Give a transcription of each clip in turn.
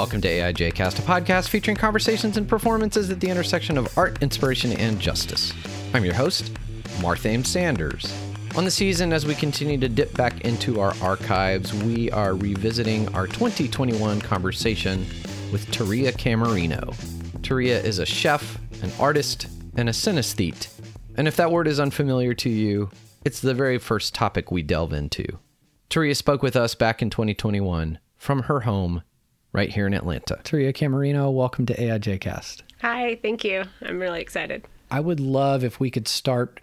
welcome to AIJ Cast, a podcast featuring conversations and performances at the intersection of art, inspiration, and justice. I'm your host, Marthame Sanders. On the season, as we continue to dip back into our archives, we are revisiting our 2021 conversation with Taria Camerino. Taria is a chef, an artist, and a synesthete. And if that word is unfamiliar to you, it's the very first topic we delve into. Taria spoke with us back in 2021 from her home right here in Atlanta. Taria Camerino, welcome to AIJ Cast. Hi, thank you. I'm really excited. I would love if we could start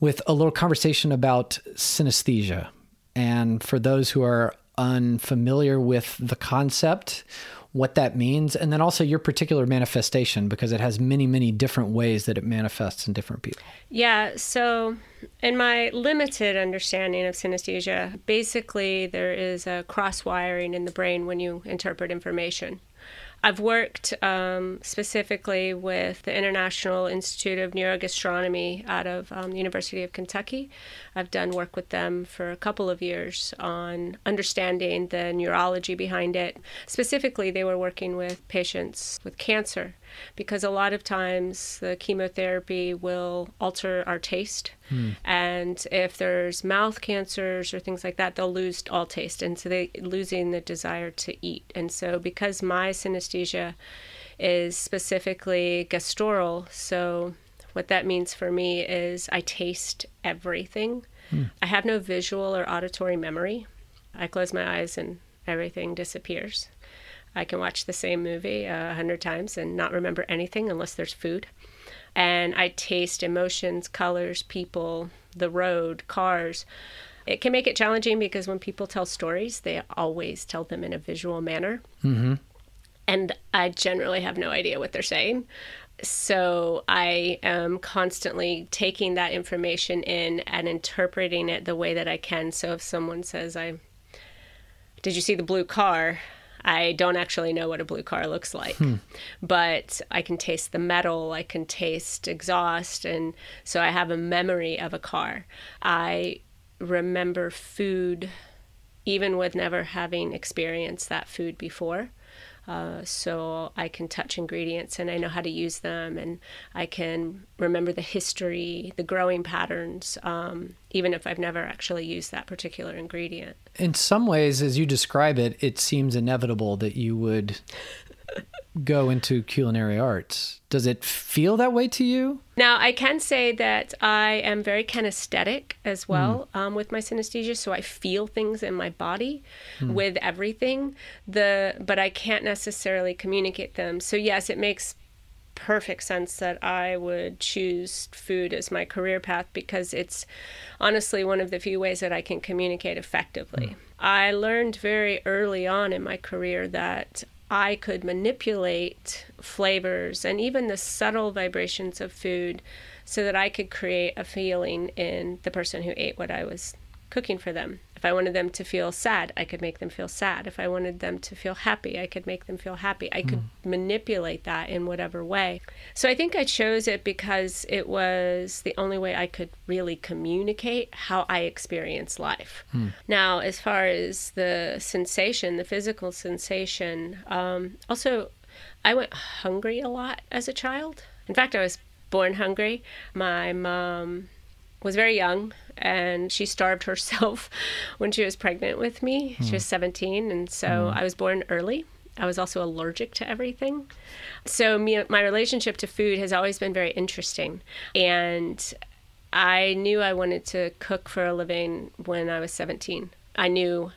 with a little conversation about synesthesia. And for those who are unfamiliar with the concept, what that means, and then also your particular manifestation, because it has many, many different ways that it manifests in different people. Yeah, so in my limited understanding of synesthesia, basically there is a cross wiring in the brain when you interpret information. I've worked um, specifically with the International Institute of Neurogastronomy out of um, the University of Kentucky. I've done work with them for a couple of years on understanding the neurology behind it. Specifically, they were working with patients with cancer because a lot of times the chemotherapy will alter our taste. Hmm. And if there's mouth cancers or things like that, they'll lose all taste. And so they losing the desire to eat. And so because my synesthesia is specifically gustaural, so what that means for me is I taste everything. Hmm. I have no visual or auditory memory. I close my eyes and everything disappears. I can watch the same movie uh, a hundred times and not remember anything unless there's food. And I taste emotions, colors, people, the road, cars. It can make it challenging because when people tell stories, they always tell them in a visual manner. Mm-hmm. And I generally have no idea what they're saying. So I am constantly taking that information in and interpreting it the way that I can. So if someone says, I did you see the blue car? I don't actually know what a blue car looks like, hmm. but I can taste the metal, I can taste exhaust, and so I have a memory of a car. I remember food even with never having experienced that food before. Uh, so I can touch ingredients and I know how to use them, and I can remember the history, the growing patterns, um, even if I've never actually used that particular ingredient. In some ways, as you describe it, it seems inevitable that you would go into culinary arts. Does it feel that way to you? Now, I can say that I am very kinesthetic as well mm. um, with my synesthesia, so I feel things in my body mm. with everything. The but I can't necessarily communicate them. So yes, it makes perfect sense that I would choose food as my career path because it's honestly one of the few ways that I can communicate effectively. Mm. I learned very early on in my career that I could manipulate flavors and even the subtle vibrations of food so that I could create a feeling in the person who ate what I was cooking for them. If I wanted them to feel sad, I could make them feel sad. If I wanted them to feel happy, I could make them feel happy. I could mm. manipulate that in whatever way. So I think I chose it because it was the only way I could really communicate how I experience life. Mm. Now, as far as the sensation, the physical sensation, um, also, I went hungry a lot as a child. In fact, I was born hungry. My mom was very young and she starved herself when she was pregnant with me. Mm. She was hmm. 17, and so mm. I was born early. I was also allergic to everything. So me, my relationship to food has always been very interesting. And I knew I wanted to cook for a living when I was 17. I knew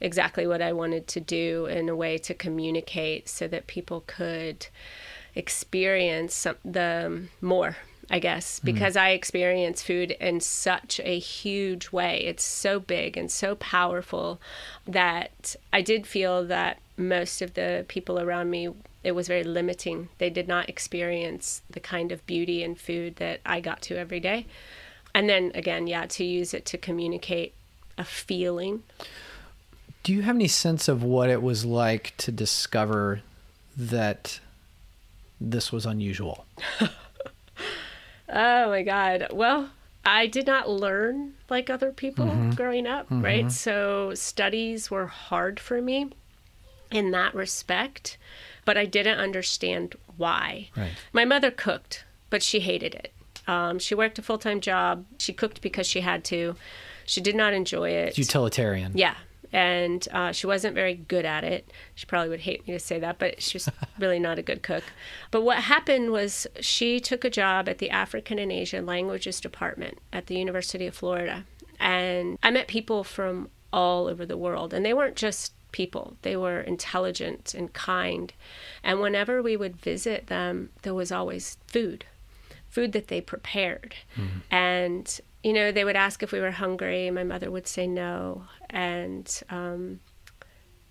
exactly what I wanted to do in a way to communicate so that people could experience some, the more I guess, hmm. because mm. I experience food in such a huge way. It's so big and so powerful that I did feel that most of the people around me, it was very limiting. They did not experience the kind of beauty in food that I got to every day. And then again, yeah, to use it to communicate a feeling. Do you have any sense of what it was like to discover that this was unusual? Oh my God. Well, I did not learn like other people mm-hmm. growing up, mm-hmm. right? So studies were hard for me. in that respect, but I didn't understand why. Right. My mother cooked, but she hated it. Um, she worked a full time job. She cooked because she had to. She did not enjoy it. Utilitarian. Yeah. And uh, she wasn't very good at it. She probably would hate me to say that, but she was really not a good cook. But what happened was she took a job at the African and Asian Languages Department at the University of Florida. And I met people from all over the world, and they weren't just people, they were intelligent and kind. And whenever we would visit them, there was always food food that they prepared. And, you know, they would ask if we were hungry. My mother would say no. And um,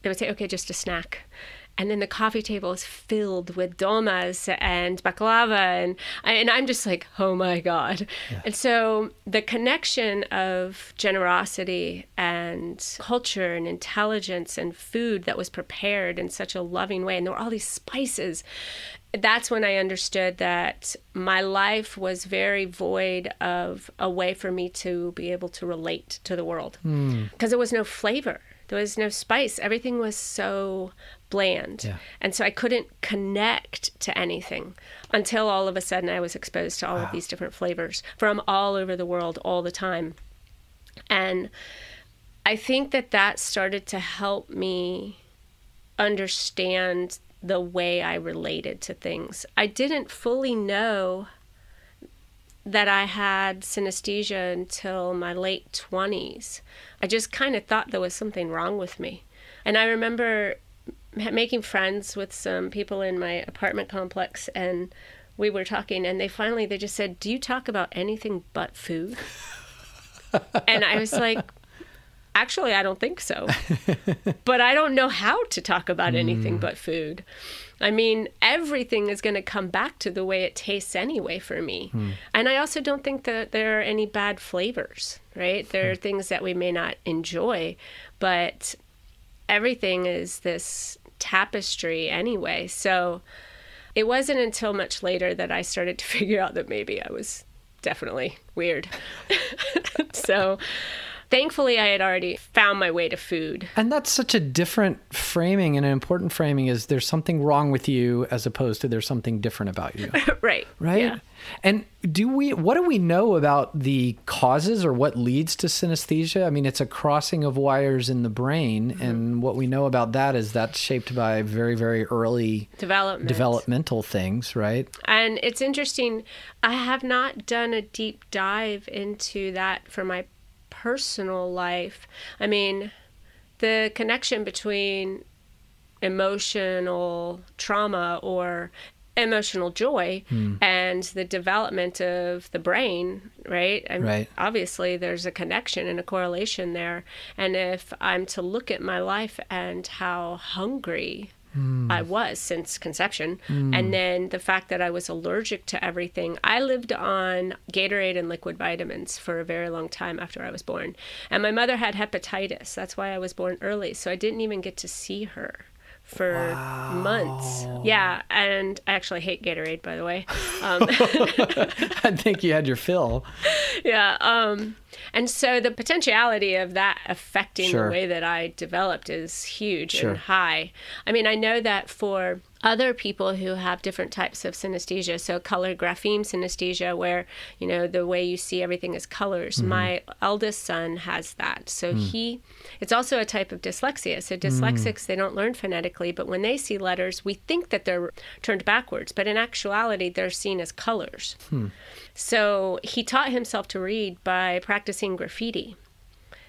they would say, okay, just a snack. And then the coffee table is filled with dolmas and baklava, and and I'm just like, oh my god! And so the connection of generosity and culture and intelligence and food that was prepared in such a loving way, and there were all these spices. That's when I understood that my life was very void of a way for me to be able to relate to the world hmm. because there was no flavor. There was no spice. Everything was so bland. Yeah. And so I couldn't connect to anything until all of a sudden I was exposed to all of these different flavors from all over the world all the time. And I think that that started to help me understand the way I related to things. I didn't fully know that I had synesthesia until my late 20s. I just kind of thought there was something wrong with me. And I remember making friends with some people in my apartment complex and we were talking and they finally they just said, "Do you talk about anything but food?" and I was like, "Actually, I don't think so." but I don't know how to talk about anything hmm. but food. I mean, everything is going to come back to the way it tastes anyway for me. Hmm. And I also don't think that there are any bad flavors, right? There are hmm. things that we may not enjoy, but everything is this tapestry anyway. So it wasn't until much later that I started to figure out that maybe I was definitely weird. so thankfully, I had already found my way to food. And that's such a different framing and an important framing is there's something wrong with you as opposed to there's something different about you. right. Right? Yeah. And do we what do we know about the causes or what leads to synesthesia? I mean, it's a crossing of wires in the brain Mm-hmm. and what we know about that is that's shaped by very very early Development. developmental things, right? And it's interesting. I have not done a deep dive into that for my personal life. I mean, the connection between emotional trauma or emotional joy hmm. and the development of the brain, right? I mean, Right. Obviously, there's a connection and a correlation there. And if I'm to look at my life and how hungry Hmm. I was since conception, hmm. and then the fact that I was allergic to everything, I lived on Gatorade and liquid vitamins for a very long time after I was born. And my mother had hepatitis. That's why I was born early. So I didn't even get to see her for months. Yeah, and I actually hate Gatorade, by the way. Um, I think you had your fill. yeah. Um, and so the potentiality of that affecting Sure. the way that I developed is huge Sure. and high. I mean, I know that for other people who have different types of synesthesia, so color grapheme synesthesia, where you know the way you see everything is colors. Mm-hmm. My eldest son has that, so Hmm. he. It's also a type of dyslexia. So dyslexics they don't learn phonetically, but when they see letters, we think that they're turned backwards, but in actuality, they're seen as colors. Hmm. So he taught himself to read by practicing graffiti.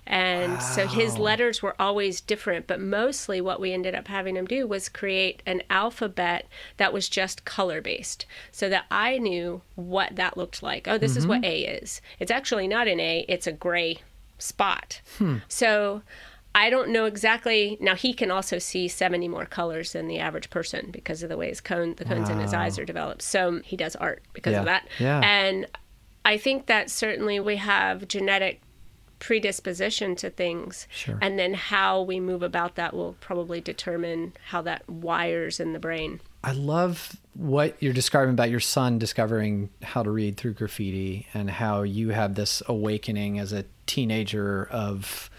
And so his letters were always different, but mostly what we ended up having him do was create an alphabet that was just color based so that I knew what that looked like. Oh, this is what mm-hmm. A is. It's actually not an A, it's a gray spot. Hmm. So I don't know exactly. Now he can also see 70 more colors than the average person because of the way his cone, the cones in his eyes are developed. So he does art because Yeah. of that. Yeah. And I think that certainly we have genetic predisposition to things. Sure. And then how we move about that will probably determine how that wires in the brain. I love what you're describing about your son discovering how to read through graffiti and how you have this awakening as a teenager of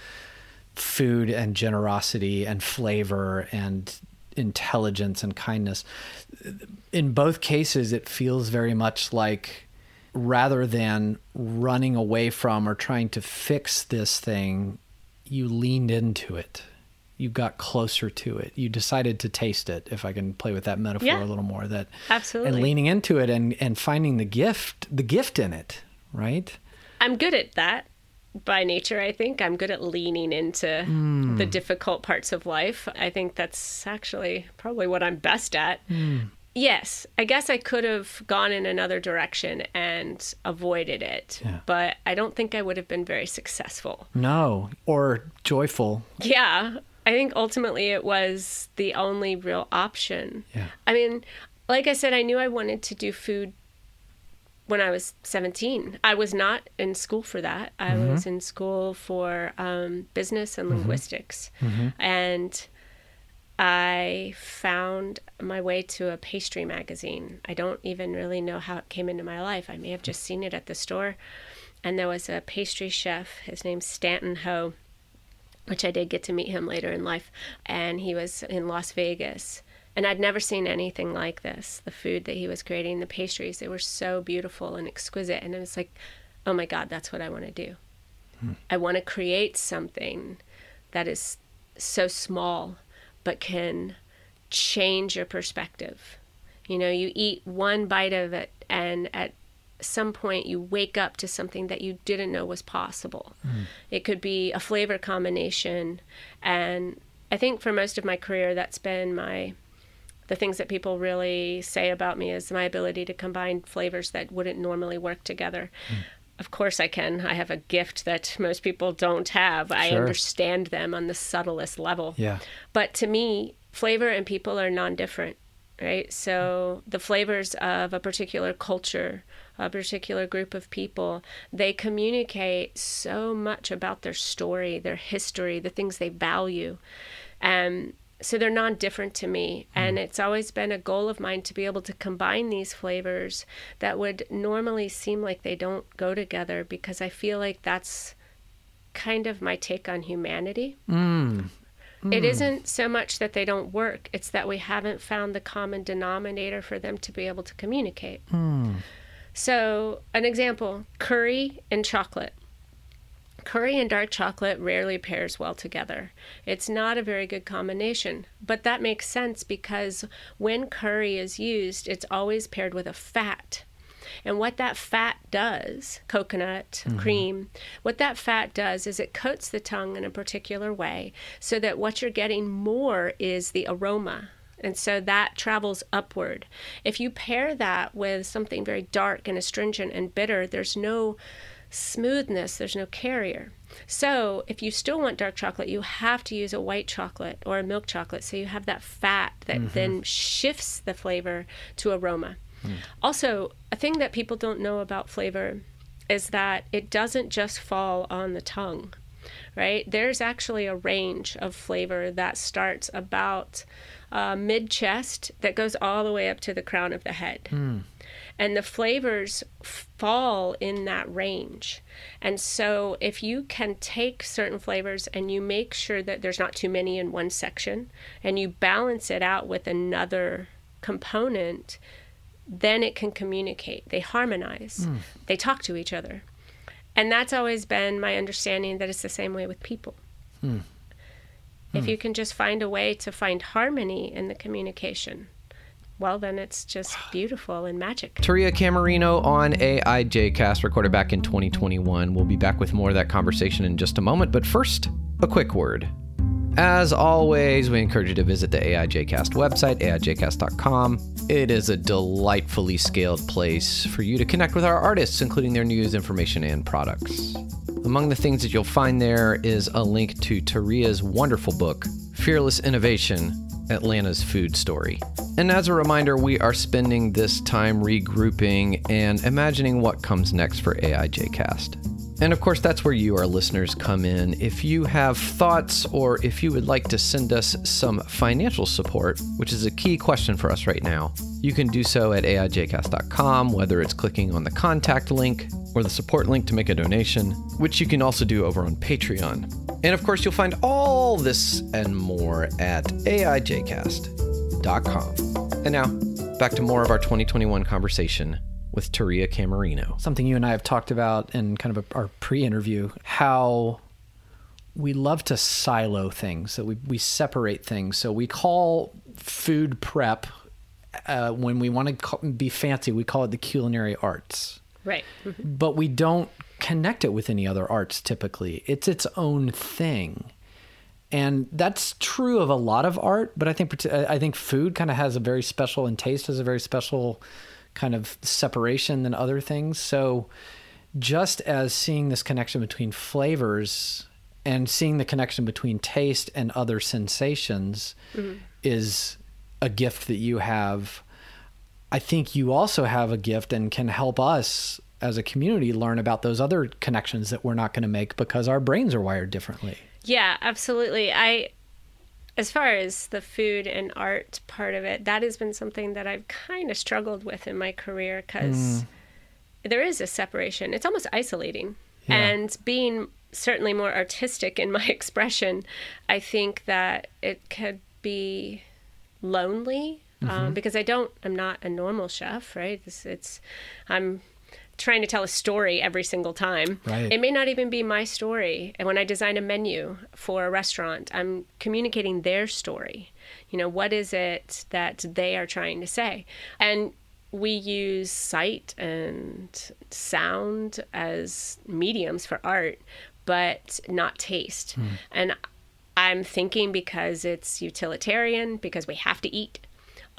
food and generosity and flavor and intelligence and kindness. In both cases, it feels very much like rather than running away from or trying to fix this thing, you leaned into it. You got closer to it. You decided to taste it, if I can play with that metaphor Yeah. a little more. That Absolutely. and leaning into it and and finding the gift, the gift in it, right? I'm good at that by nature, I think. I'm good at leaning into hmm. the difficult parts of life. I think that's actually probably what I'm best at. Hmm. Yes, I guess I could have gone in another direction and avoided it, Yeah. but I don't think I would have been very successful. No, or joyful. Yeah, I think ultimately it was the only real option. Yeah. I mean, like I said, I knew I wanted to do food when I was 17. I was not in school for that. I mm-hmm. was in school for um, business and mm-hmm. linguistics. Mm-hmm. And I found my way to a pastry magazine. I don't even really know how it came into my life. I may have just seen it at the store. And there was a pastry chef. His name's Stanton Ho which I did get to meet him later in life. And he was in Las Vegas. And I'd never seen anything like this. The food that he was creating, the pastries, they were so beautiful and exquisite. And it was like, oh my God, that's what I want to do. Hmm. I want to create something that is so small, but can change your perspective. You know, you eat one bite of it, and at some point you wake up to something that you didn't know was possible. Hmm. It could be a flavor combination. And I think for most of my career, that's been my. The things that people really say about me is my ability to combine flavors that wouldn't normally work together. Hmm. Of course, I can. I have a gift that most people don't have. I understand them on the subtlest level. Yeah. But to me, flavor and people are non different, right? So the flavors of a particular culture, a particular group of people, they communicate so much about their story, their history, the things they value. Um, so they're non different to me. Hmm. And it's always been a goal of mine to be able to combine these flavors that would normally seem like they don't go together because I feel like that's kind of my take on humanity. Hmm. It hmm. isn't so much that they don't work, it's that we haven't found the common denominator for them to be able to communicate. So, an example curry and chocolate. Curry and dark chocolate rarely pairs well together. It's not a very good combination, but that makes sense because when curry is used, it's always paired with a fat. And what that fat does, coconut, mm-hmm. cream, what that fat does is it coats the tongue in a particular way so that what you're getting more is the aroma. And so that travels upward. If you pair that with something very dark and astringent and bitter, there's no smoothness, there's no carrier. So, if you still want dark chocolate, you have to use a white chocolate or a milk chocolate so you have that fat that mm-hmm. then shifts the flavor to aroma. Hmm. Also, a thing that people don't know about flavor is that it doesn't just fall on the tongue, right? There's actually a range of flavor that starts about uh, mid chest that goes all the way up to the crown of the head. Hmm. And the flavors fall in that range. And so, if you can take certain flavors and you make sure that there's not too many in one section and you balance it out with another component, then it can communicate. They harmonize, hmm. they talk to each other. And that's always been my understanding that it's the same way with people. Hmm. If hmm. you can just find a way to find harmony in the communication, well, then it's just beautiful and magic. Taria Camerino on AIJcast, recorded back in 2021. We'll be back with more of that conversation in just a moment, but first, a quick word. As always, we encourage you to visit the AIJcast website, aijcast.com. It is a delightfully scaled place for you to connect with our artists, including their news, information, and products. Among the things that you'll find there is a link to Taria's wonderful book, Fearless Innovation Atlanta's Food Story. And as a reminder, we are spending this time regrouping and imagining what comes next for AIJcast. And of course, that's where you, our listeners, come in. If you have thoughts or if you would like to send us some financial support, which is a key question for us right now, you can do so at aijcast.com, whether it's clicking on the contact link or the support link to make a donation, which you can also do over on Patreon. And of course, you'll find all this and more at aijcast.com. And now, back to more of our 2021 conversation with Taria Camerino. Something you and I have talked about in kind of a, our pre interview how we love to silo things, so we, we separate things. So we call food prep, uh, when we want to be fancy, we call it the culinary arts. Right. But we don't connect it with any other arts typically. It's its own thing. And that's true of a lot of art, but I think I think food kind of has a very special and taste has a very special kind of separation than other things. So just as seeing this connection between flavors and seeing the connection between taste and other sensations mm-hmm. is a gift that you have. I think you also have a gift and can help us as a community learn about those other connections that we're not going to make because our brains are wired differently. Yeah, absolutely. I as far as the food and art part of it, that has been something that I've kind of struggled with in my career because mm. there is a separation. It's almost isolating. Yeah. And being certainly more artistic in my expression, I think that it could be lonely mm-hmm. um, because I don't, I'm not a normal chef, right? It's, it's I'm trying to tell a story every single time. Right. It may not even be my story. And when I design a menu for a restaurant, I'm communicating their story. You know, what is it that they are trying to say? And we use sight and sound as mediums for art, but not taste. Mm. And I'm thinking because it's utilitarian, because we have to eat.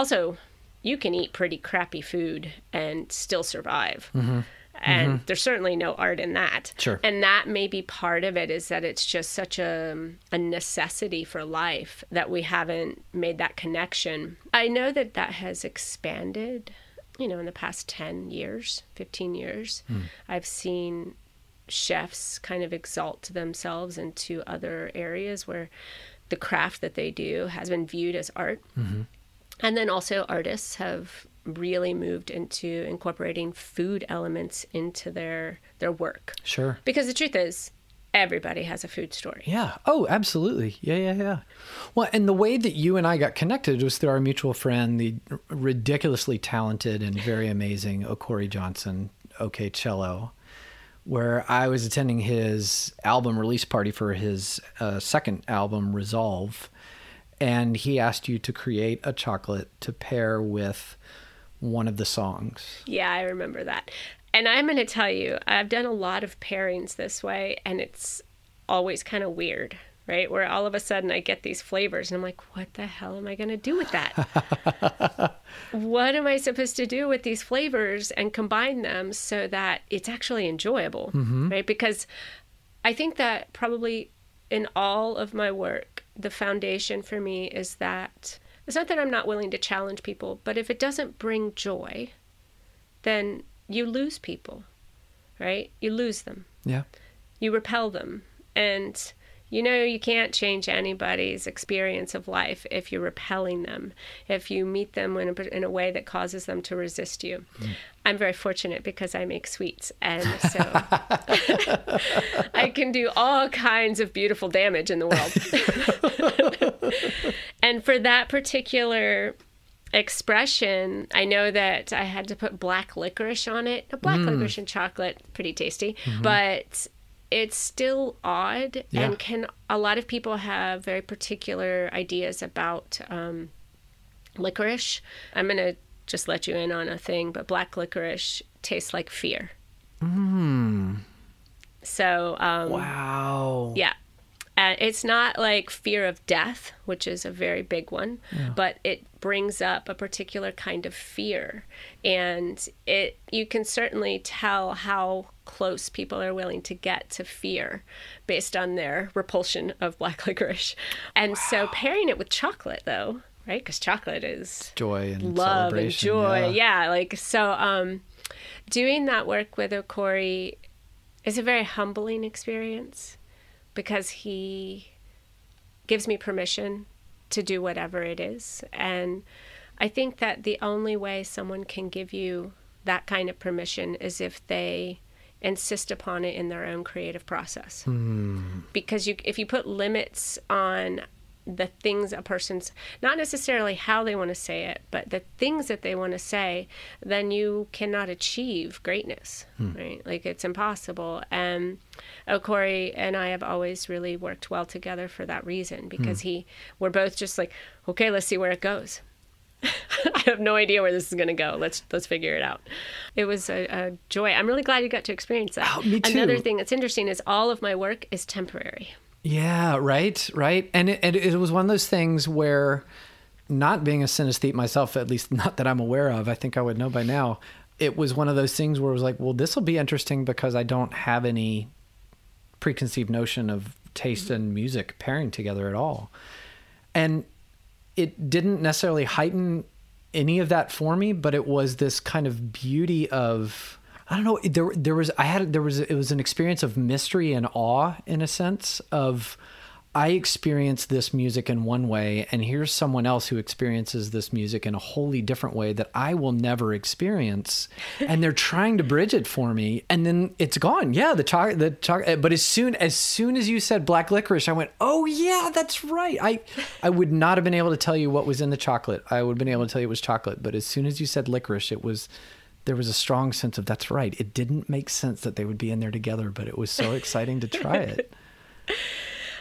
Also, you can eat pretty crappy food and still survive. Mm-hmm. And mm-hmm. there's certainly no art in that. Sure. And that may be part of it is that it's just such a, a necessity for life that we haven't made that connection. I know that that has expanded, you know, in the past 10 years, 15 years. Mm. I've seen chefs kind of exalt themselves into other areas where the craft that they do has been viewed as art. Mm-hmm. And then also artists have really moved into incorporating food elements into their their work. Sure. Because the truth is everybody has a food story. Yeah. Oh, absolutely. Yeah, yeah, yeah. Well, and the way that you and I got connected was through our mutual friend, the ridiculously talented and very amazing Okorie Johnson, OK Cello, where I was attending his album release party for his uh, second album, Resolve and he asked you to create a chocolate to pair with one of the songs. Yeah, I remember that. And I'm going to tell you, I've done a lot of pairings this way, and it's always kind of weird, right? Where all of a sudden I get these flavors, and I'm like, what the hell am I going to do with that? what am I supposed to do with these flavors and combine them so that it's actually enjoyable, mm-hmm. right? Because I think that probably in all of my work, the foundation for me is that it's not that I'm not willing to challenge people, but if it doesn't bring joy, then you lose people, right? You lose them. Yeah. You repel them. And you know, you can't change anybody's experience of life if you're repelling them, if you meet them in a, in a way that causes them to resist you. Mm. I'm very fortunate because I make sweets. And so I can do all kinds of beautiful damage in the world. and for that particular expression, I know that I had to put black licorice on it. Black mm. licorice and chocolate, pretty tasty. Mm-hmm. But it's still odd yeah. and can a lot of people have very particular ideas about um, licorice i'm going to just let you in on a thing but black licorice tastes like fear mm. so um, wow yeah uh, it's not like fear of death, which is a very big one, yeah. but it brings up a particular kind of fear, and it you can certainly tell how close people are willing to get to fear based on their repulsion of black licorice. And wow. so pairing it with chocolate, though, right? Because chocolate is joy and love and joy. Yeah. yeah, like so. Um, doing that work with Okorie is a very humbling experience because he gives me permission to do whatever it is. And I think that the only way someone can give you that kind of permission is if they insist upon it in their own creative process. Hmm. Because you if you put limits on the things a person's not necessarily how they want to say it, but the things that they want to say, then you cannot achieve greatness, hmm. right? Like it's impossible. And oh, Corey and I have always really worked well together for that reason because hmm. he, we're both just like, okay, let's see where it goes. I have no idea where this is going to go. Let's let's figure it out. It was a, a joy. I'm really glad you got to experience that. Oh, me Another thing that's interesting is all of my work is temporary. Yeah, right, right. And it, and it was one of those things where, not being a synesthete myself, at least not that I'm aware of, I think I would know by now. It was one of those things where it was like, well, this will be interesting because I don't have any preconceived notion of taste and music pairing together at all. And it didn't necessarily heighten any of that for me, but it was this kind of beauty of I don't know. There, there was I had there was it was an experience of mystery and awe in a sense of I experience this music in one way, and here's someone else who experiences this music in a wholly different way that I will never experience, and they're trying to bridge it for me, and then it's gone. Yeah, the chocolate, the chocolate. Eh, but as soon as soon as you said black licorice, I went, oh yeah, that's right. I I would not have been able to tell you what was in the chocolate. I would have been able to tell you it was chocolate, but as soon as you said licorice, it was. There was a strong sense of that's right. It didn't make sense that they would be in there together, but it was so exciting to try it.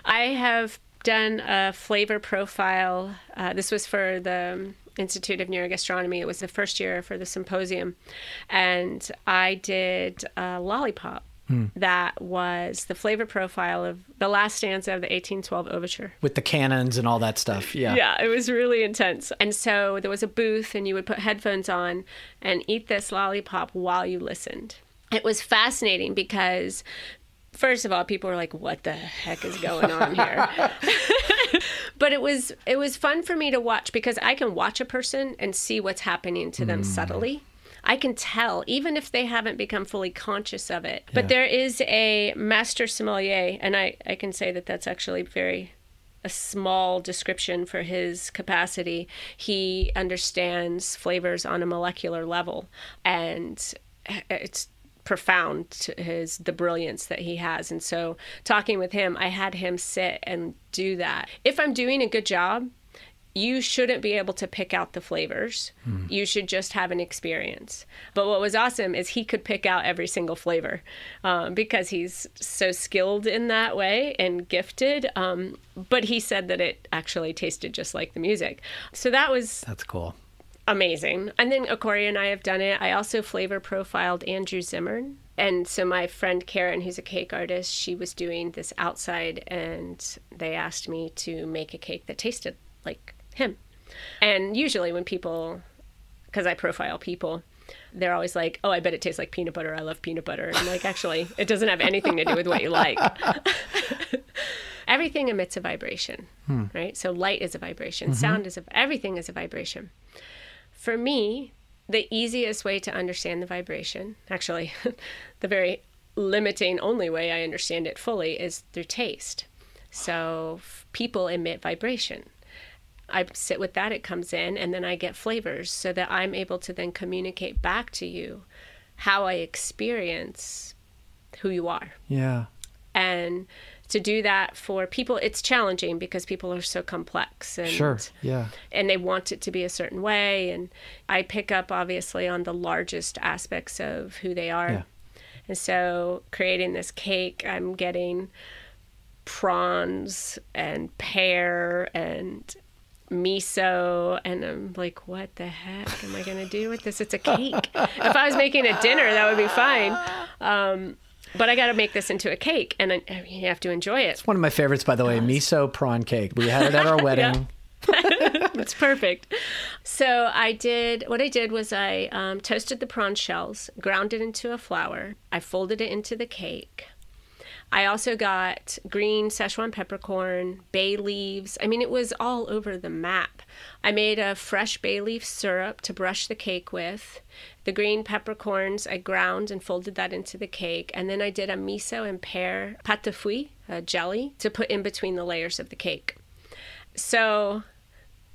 I have done a flavor profile. Uh, this was for the Institute of Neurogastronomy. It was the first year for the symposium. And I did a lollipop that was the flavor profile of the last stanza of the 1812 overture. with the cannons and all that stuff. Yeah. Yeah, it was really intense. And so there was a booth, and you would put headphones on and eat this lollipop while you listened. It was fascinating because, first of all, people were like, "What the heck is going on here?" but it was it was fun for me to watch because I can watch a person and see what's happening to them mm. subtly. I can tell, even if they haven't become fully conscious of it. But there is a master sommelier, and I, I can say that that's actually very a small description for his capacity. He understands flavors on a molecular level, and eh, it's profound to his the brilliance that he has. And so, talking with him, I had him sit and do that. If I'm doing a good job, you shouldn't be able to pick out the flavors. You should just have an experience. But what was awesome is he could pick out every single flavor um, because he's so skilled in that way and gifted. Um, but he said that it actually tasted just like the music. So that was That's cool. Amazing. And then Okorie and I have done it. I also flavor profiled Andrew Zimmern. And so my friend Karen, who's a cake artist, she was doing this outside and they asked me to make a cake that tasted like him. And usually when people, because I profile people, they're always like, "Oh, I bet it tastes like peanut butter. I love peanut butter." And I'm like, actually, it doesn't have anything to do with what you like. Everything emits a vibration, hmm. right? So light is a vibration, mm-hmm. sound is a, everything is a vibration. For me, the easiest way to understand the vibration, actually, the very limiting only way I understand it fully is through taste. So f- people emit vibration. I sit with that, it comes in, and then I get flavors so that I'm able to then communicate back to you how I experience who you are. Yeah. And to do that for people, it's challenging because people are so complex and Sure. Yeah. and they want it to be a certain way. And I pick up obviously on the largest aspects of who they are. Yeah. And so creating this cake, I'm getting prawns and pear and miso and I'm like what the heck am I going to do with this it's a cake if I was making a dinner that would be fine um, but I got to make this into a cake and I, you have to enjoy it It's One of my favorites, by the way, miso prawn cake. We had it at our wedding. it's perfect. So I did what I did was I um, toasted the prawn shells, ground it into a flour. I folded it into the cake. I also got green Szechuan peppercorn, bay leaves. I mean, it was all over the map. I made a fresh bay leaf syrup to brush the cake with. The green peppercorns I ground and folded that into the cake. And then I did a miso and pear pâte de fruit, a uh, jelly, to put in between the layers of the cake. So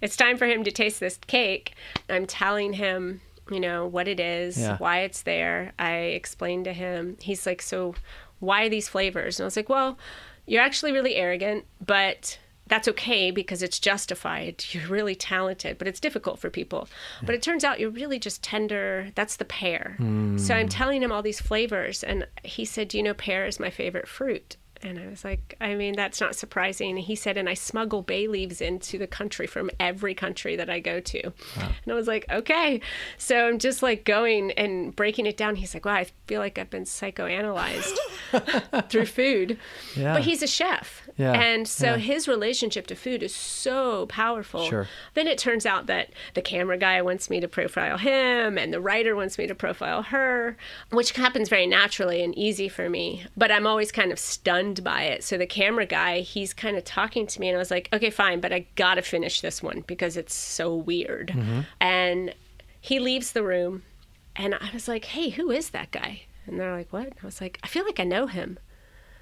it's time for him to taste this cake. I'm telling him you know, what it is, Yeah. why it's there. I explained to him. He's like, "So, why these flavors?" And I was like, "Well, you're actually really arrogant, but that's okay because it's justified. You're really talented, but it's difficult for people. But it turns out you're really just tender. That's the pear. So I'm hmm. telling him all these flavors, and he said, "Do you know pear is my favorite fruit?" And I was like, I mean, that's not surprising. He said, and I smuggle bay leaves into the country from every country that I go to. And I was like, okay. So I'm just like going and breaking it down. He's like, wow, I feel like I've been psychoanalyzed through food. Yeah. But he's a chef. Yeah, And so yeah. his relationship to food is so powerful. Sure. Then it turns out that the camera guy wants me to profile him and the writer wants me to profile her, which happens very naturally and easy for me. But I'm always kind of stunned by it. So the camera guy, he's kind of talking to me and I was like, okay, fine, but I got to finish this one because it's so weird. Mm-hmm. And he leaves the room and I was like, hey, who is that guy? And they're like, what? I was like, I feel like I know him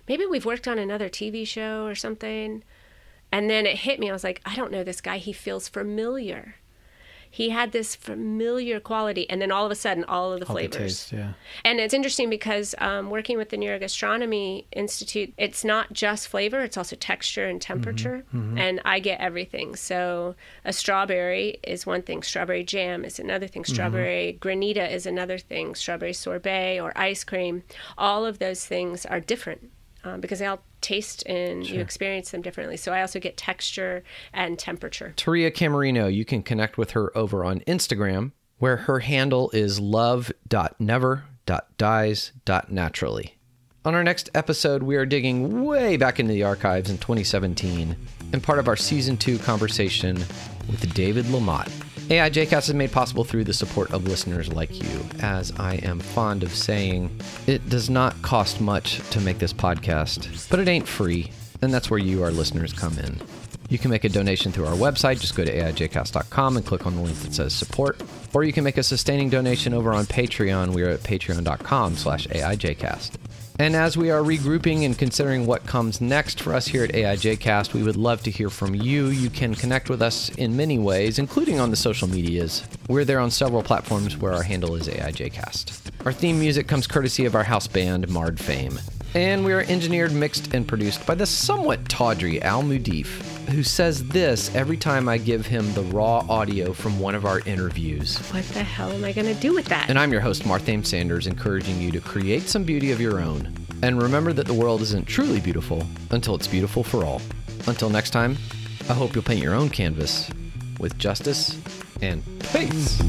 maybe we've worked on another TV show or something. And then it hit me. I was like, I don't know this guy. He feels familiar. He had this familiar quality. And then all of a sudden, all of the All the flavors. taste, yeah. And it's interesting because um, working with the Neurogastronomy Institute, it's not just flavor, it's also texture and mm-hmm. temperature. Mm-hmm. And I get everything. So a strawberry is one thing, strawberry jam is another thing, mm-hmm. strawberry granita is another thing, strawberry sorbet or ice cream. All of those things are different. Um, because they all taste and you experience them differently. So I also get texture and temperature. Taria Camerino, you can connect with her over on Instagram, where her handle is love.never.dies.naturally. On our next episode, we are digging way back into the archives in 2017 and part of our season two conversation with David Lamotte. AIJcast is made possible through the support of listeners like you. As I am fond of saying, it does not cost much to make this podcast, but it ain't free, and that's where you, our listeners, come in. You can make a donation through our website. Just go to AIJcast.com and click on the link that says support. Or you can make a sustaining donation over on Patreon. We are at patreon.com slash AIJcast. And as we are regrouping and considering what comes next for us here at AIJcast, we would love to hear from you. You can connect with us in many ways, including on the social medias. We're there on several platforms where our handle is AIJcast. Our theme music comes courtesy of our house band, Marred Fame. And we are engineered, mixed, and produced by the somewhat tawdry Al Mudif, who says this every time I give him the raw audio from one of our interviews. What the hell am I going to do with that? And I'm your host, Marthame Sanders, encouraging you to create some beauty of your own. And remember that the world isn't truly beautiful until it's beautiful for all. Until next time, I hope you'll paint your own canvas with justice and peace.